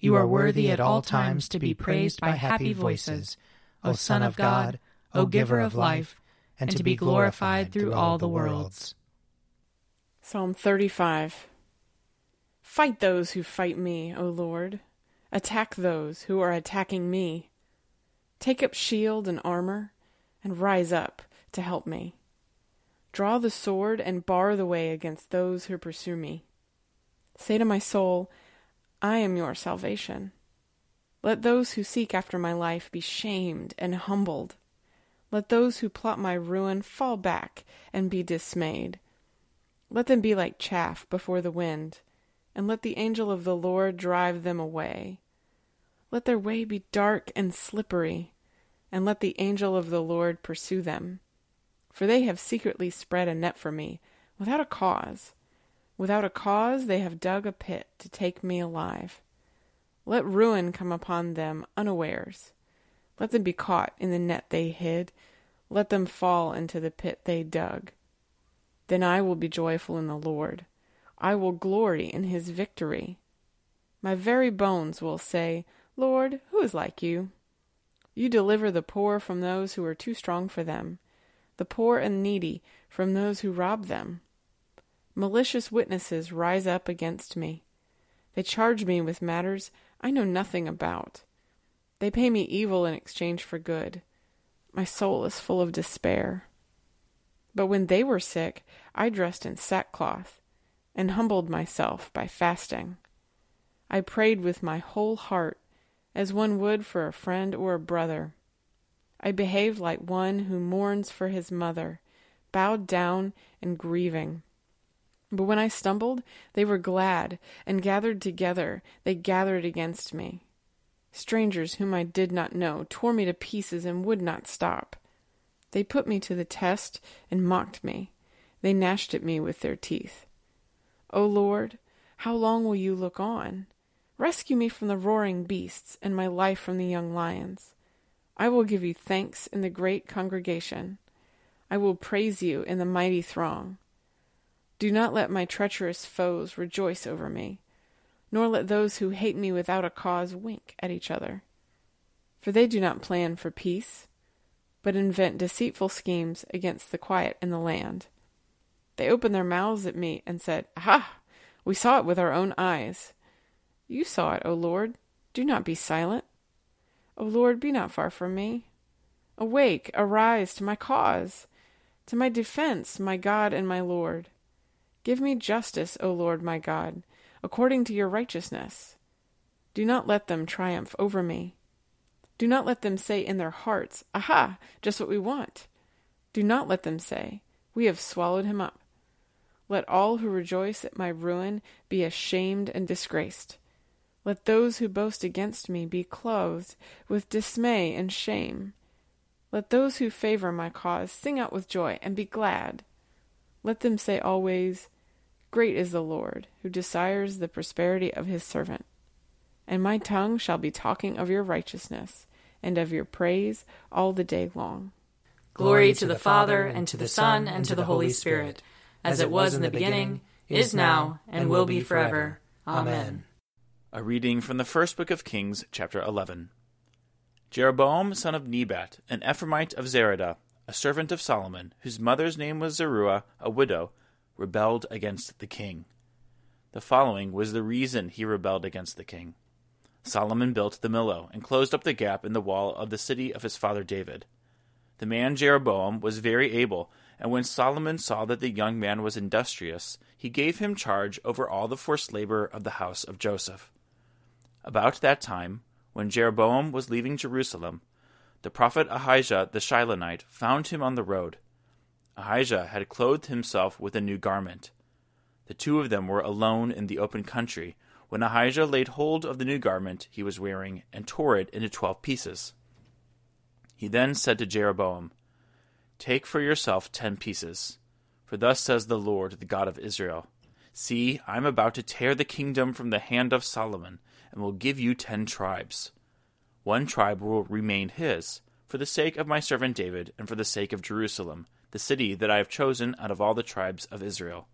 You are worthy at all times to be praised by happy voices, O Son of God, O Giver of life, and to be glorified through all the worlds. Psalm 35 Fight those who fight me, O Lord. Attack those who are attacking me. Take up shield and armor, and rise up to help me. Draw the sword and bar the way against those who pursue me. Say to my soul, I am your salvation. Let those who seek after my life be shamed and humbled. Let those who plot my ruin fall back and be dismayed. Let them be like chaff before the wind, and let the angel of the Lord drive them away. Let their way be dark and slippery, and let the angel of the Lord pursue them. For they have secretly spread a net for me, without a cause. Without a cause they have dug a pit to take me alive. Let ruin come upon them unawares. Let them be caught in the net they hid. Let them fall into the pit they dug. Then I will be joyful in the Lord. I will glory in his victory. My very bones will say, Lord, who is like you? You deliver the poor from those who are too strong for them, the poor and needy from those who rob them. Malicious witnesses rise up against me. They charge me with matters I know nothing about. They pay me evil in exchange for good. My soul is full of despair. But when they were sick, I dressed in sackcloth and humbled myself by fasting. I prayed with my whole heart, as one would for a friend or a brother. I behaved like one who mourns for his mother, bowed down and grieving. But when I stumbled, they were glad, and gathered together, they gathered against me. Strangers whom I did not know tore me to pieces and would not stop. They put me to the test and mocked me. They gnashed at me with their teeth. O Lord, how long will you look on? Rescue me from the roaring beasts, and my life from the young lions. I will give you thanks in the great congregation. I will praise you in the mighty throng. Do not let my treacherous foes rejoice over me, nor let those who hate me without a cause wink at each other. For they do not plan for peace, but invent deceitful schemes against the quiet in the land. They opened their mouths at me and said, Aha! We saw it with our own eyes. You saw it, O Lord. Do not be silent. O Lord, be not far from me. Awake, arise to my cause, to my defense, my God and my Lord. Give me justice, O Lord my God, according to your righteousness. Do not let them triumph over me. Do not let them say in their hearts, Aha, just what we want. Do not let them say, We have swallowed him up. Let all who rejoice at my ruin be ashamed and disgraced. Let those who boast against me be clothed with dismay and shame. Let those who favor my cause sing out with joy and be glad. Let them say always, Great is the Lord, who desires the prosperity of his servant. and my tongue shall be talking of your righteousness and of your praise all the day long. Glory to the Father, and to the Son, and to the Holy Spirit, as it was in the beginning, is now, and will be forever. Amen. A reading from the first book of Kings, chapter 11. Jeroboam, son of Nebat, an Ephraimite of Zeredah, a servant of Solomon, whose mother's name was Zeruah, a widow, rebelled against the king. The following was the reason he rebelled against the king. Solomon built the Millo and closed up the gap in the wall of the city of his father David. The man Jeroboam was very able, and when Solomon saw that the young man was industrious, he gave him charge over all the forced labor of the house of Joseph. About that time, when Jeroboam was leaving Jerusalem, the prophet Ahijah the Shilonite found him on the road. Ahijah had clothed himself with a new garment. The two of them were alone in the open country when Ahijah laid hold of the new garment he was wearing and tore it into twelve pieces. He then said to Jeroboam, Take for yourself ten pieces. For thus says the Lord, the God of Israel See, I am about to tear the kingdom from the hand of Solomon, and will give you ten tribes. One tribe will remain his, for the sake of my servant David, and for the sake of Jerusalem, the city that I have chosen out of all the tribes of Israel.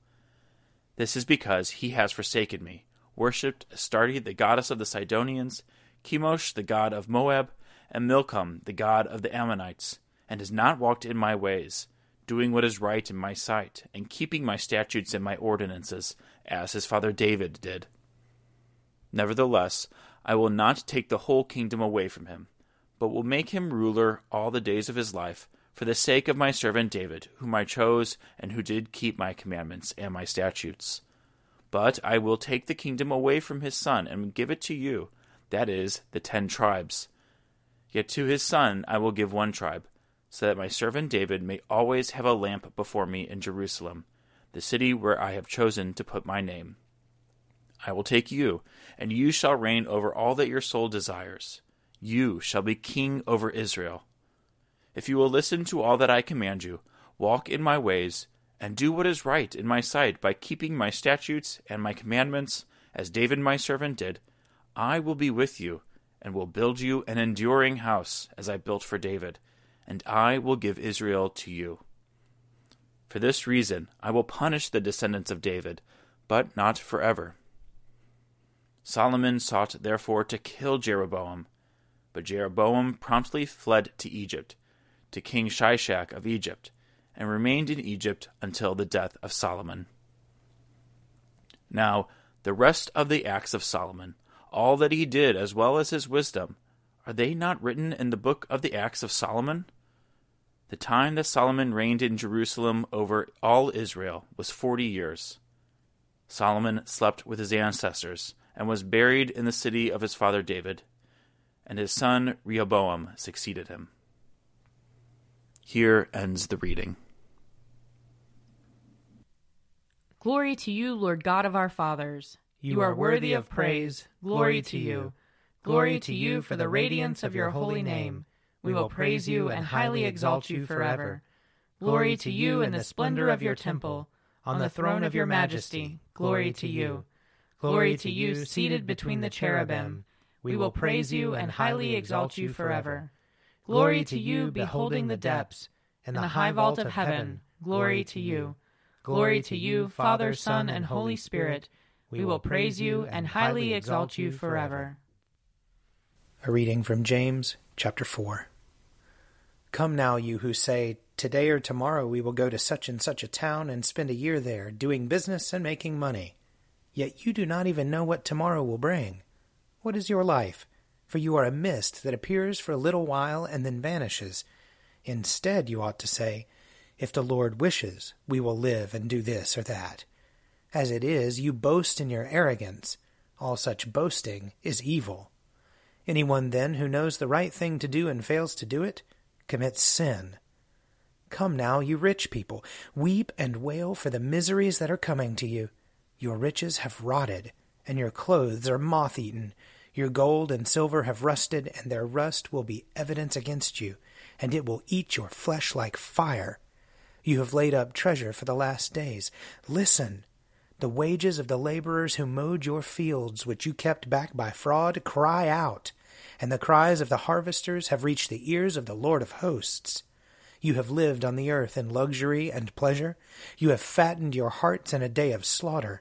This is because he has forsaken me worshipped Astarte, the goddess of the Sidonians, Chemosh, the god of Moab, and Milcom, the god of the Ammonites, and has not walked in my ways, doing what is right in my sight, and keeping my statutes and my ordinances, as his father David did. Nevertheless, I will not take the whole kingdom away from him, but will make him ruler all the days of his life, for the sake of my servant David, whom I chose, and who did keep my commandments and my statutes. But I will take the kingdom away from his son and give it to you, that is, the ten tribes. Yet to his son I will give one tribe, so that my servant David may always have a lamp before me in Jerusalem, the city where I have chosen to put my name. I will take you, and you shall reign over all that your soul desires. You shall be king over Israel. If you will listen to all that I command you, walk in my ways, and do what is right in my sight by keeping my statutes and my commandments, as David my servant did, I will be with you, and will build you an enduring house, as I built for David, and I will give Israel to you. For this reason I will punish the descendants of David, but not forever. Solomon sought therefore to kill Jeroboam, but Jeroboam promptly fled to Egypt, to King Shishak of Egypt and remained in Egypt until the death of Solomon. Now, the rest of the acts of Solomon, all that he did as well as his wisdom, are they not written in the book of the acts of Solomon? The time that Solomon reigned in Jerusalem over all Israel was forty years. Solomon slept with his ancestors and was buried in the city of his father David, and his son Rehoboam succeeded him. Here ends the reading. Glory to you, Lord God of our fathers. You are worthy of praise. Glory to you. Glory to you for the radiance of your holy name. We will praise you and highly exalt you forever. Glory to you in the splendor of your temple. On the throne of your majesty, glory to you. Glory to you seated between the cherubim. We will praise you and highly exalt you forever. Glory to you beholding the depths. and the high vault of heaven, glory to you. Glory to you, Father, Son, and Holy Spirit. We will praise you and highly exalt you forever. A reading from James chapter 4. Come now, you who say, Today or tomorrow we will go to such and such a town and spend a year there, doing business and making money. Yet you do not even know what tomorrow will bring. What is your life? For you are a mist that appears for a little while and then vanishes. Instead, you ought to say, if the Lord wishes, we will live and do this or that. As it is, you boast in your arrogance. All such boasting is evil. Anyone then who knows the right thing to do and fails to do it commits sin. Come now, you rich people, weep and wail for the miseries that are coming to you. Your riches have rotted, and your clothes are moth eaten. Your gold and silver have rusted, and their rust will be evidence against you, and it will eat your flesh like fire. You have laid up treasure for the last days. Listen. The wages of the laborers who mowed your fields, which you kept back by fraud, cry out, and the cries of the harvesters have reached the ears of the Lord of hosts. You have lived on the earth in luxury and pleasure. You have fattened your hearts in a day of slaughter.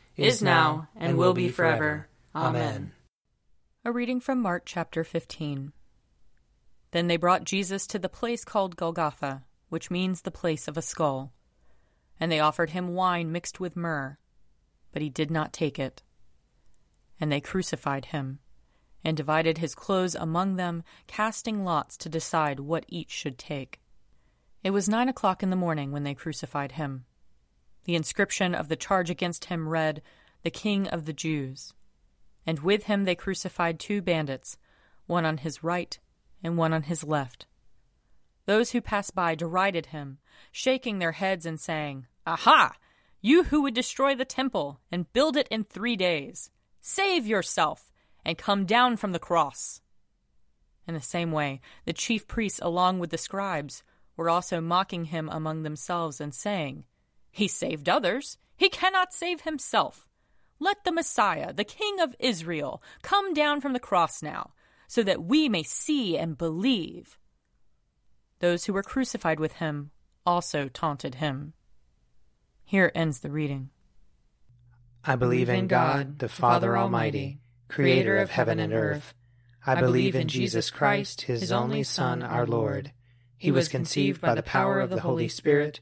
is now, and will be forever. Amen. A reading from Mark chapter 15. Then they brought Jesus to the place called Golgotha, which means the place of a skull. And they offered him wine mixed with myrrh but he did not take it. And they crucified him, and divided his clothes among them, casting lots to decide what each should take. It was nine o'clock in the morning when they crucified him. The inscription of the charge against him read, The King of the Jews. And with him they crucified two bandits, one on his right and one on his left. Those who passed by derided him, shaking their heads and saying, Aha! You who would destroy the temple and build it in three days, save yourself and come down from the cross. In the same way, the chief priests, along with the scribes, were also mocking him among themselves and saying, He saved others, he cannot save himself. Let the Messiah, the King of Israel, come down from the cross now, so that we may see and believe. Those who were crucified with him also taunted him. Here ends the reading. I believe in God, the Father Almighty, creator of heaven and earth. I believe in Jesus Christ, his only Son, our Lord. He was conceived by the power of the Holy Spirit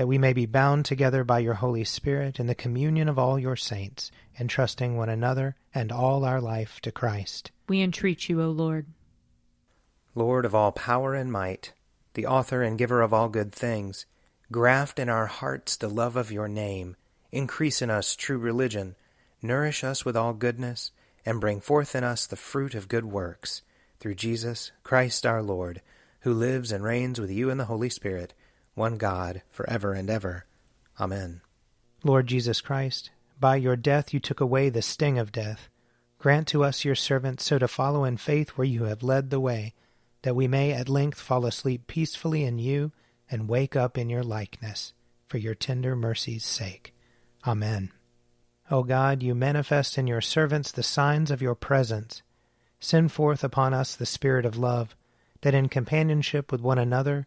That we may be bound together by your Holy Spirit in the communion of all your saints, entrusting one another and all our life to Christ. We entreat you, O Lord. Lord of all power and might, the author and giver of all good things, Graft in our hearts the love of your name, increase in us true religion, nourish us with all goodness, and bring forth in us the fruit of good works, through Jesus Christ our Lord, who lives and reigns with you in the Holy Spirit, one God, for ever and ever. Amen. Lord Jesus Christ, by your death you took away the sting of death. Grant to us, your servants, so to follow in faith where you have led the way, that we may at length fall asleep peacefully in you and wake up in your likeness, for your tender mercy's sake. Amen. O God, you manifest in your servants the signs of your presence. Send forth upon us the Spirit of love, that in companionship with one another